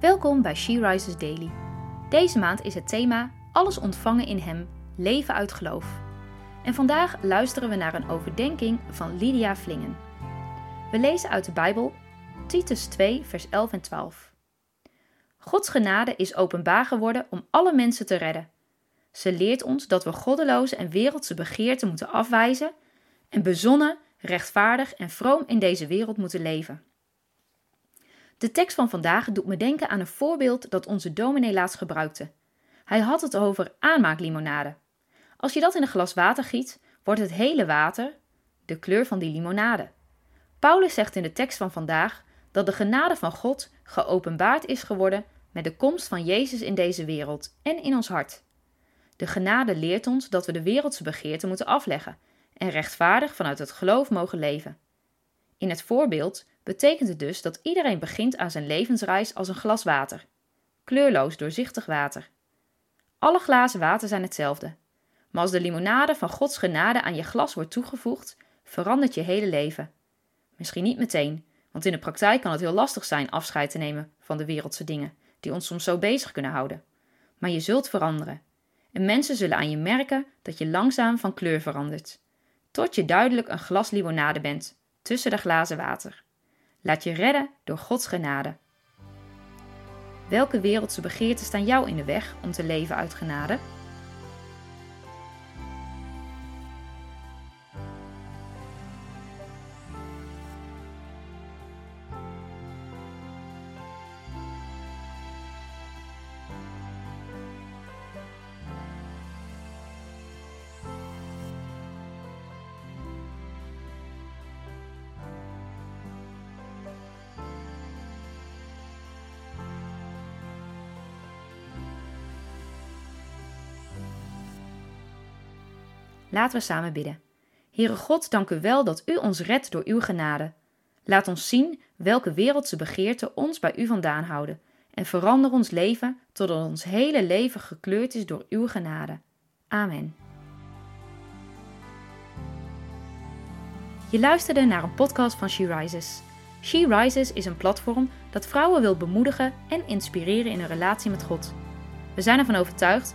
Welkom bij She Rises Daily. Deze maand is het thema Alles ontvangen in Hem, leven uit geloof. En vandaag luisteren we naar een overdenking van Lydia Vlingen. We lezen uit de Bijbel Titus 2, vers 11 en 12. Gods genade is openbaar geworden om alle mensen te redden. Ze leert ons dat we goddeloze en wereldse begeerten moeten afwijzen en bezonnen, rechtvaardig en vroom in deze wereld moeten leven. De tekst van vandaag doet me denken aan een voorbeeld dat onze dominee laatst gebruikte. Hij had het over aanmaaklimonade. Als je dat in een glas water giet, wordt het hele water de kleur van die limonade. Paulus zegt in de tekst van vandaag dat de genade van God geopenbaard is geworden met de komst van Jezus in deze wereld en in ons hart. De genade leert ons dat we de wereldse begeerten moeten afleggen en rechtvaardig vanuit het geloof mogen leven. In het voorbeeld betekent het dus dat iedereen begint aan zijn levensreis als een glas water. Kleurloos, doorzichtig water. Alle glazen water zijn hetzelfde. Maar als de limonade van Gods genade aan je glas wordt toegevoegd, verandert je hele leven. Misschien niet meteen, want in de praktijk kan het heel lastig zijn afscheid te nemen van de wereldse dingen, die ons soms zo bezig kunnen houden. Maar je zult veranderen. En mensen zullen aan je merken dat je langzaam van kleur verandert. Tot je duidelijk een glas limonade bent, tussen de glazen water. Laat je redden door Gods genade. Welke wereldse begeerten staan jou in de weg om te leven uit genade? Laten we samen bidden. Heere God, dank u wel dat u ons redt door uw genade. Laat ons zien welke wereldse begeerten ons bij u vandaan houden en verander ons leven totdat ons hele leven gekleurd is door uw genade. Amen. Je luisterde naar een podcast van She Rises. She Rises is een platform dat vrouwen wil bemoedigen en inspireren in hun relatie met God. We zijn ervan overtuigd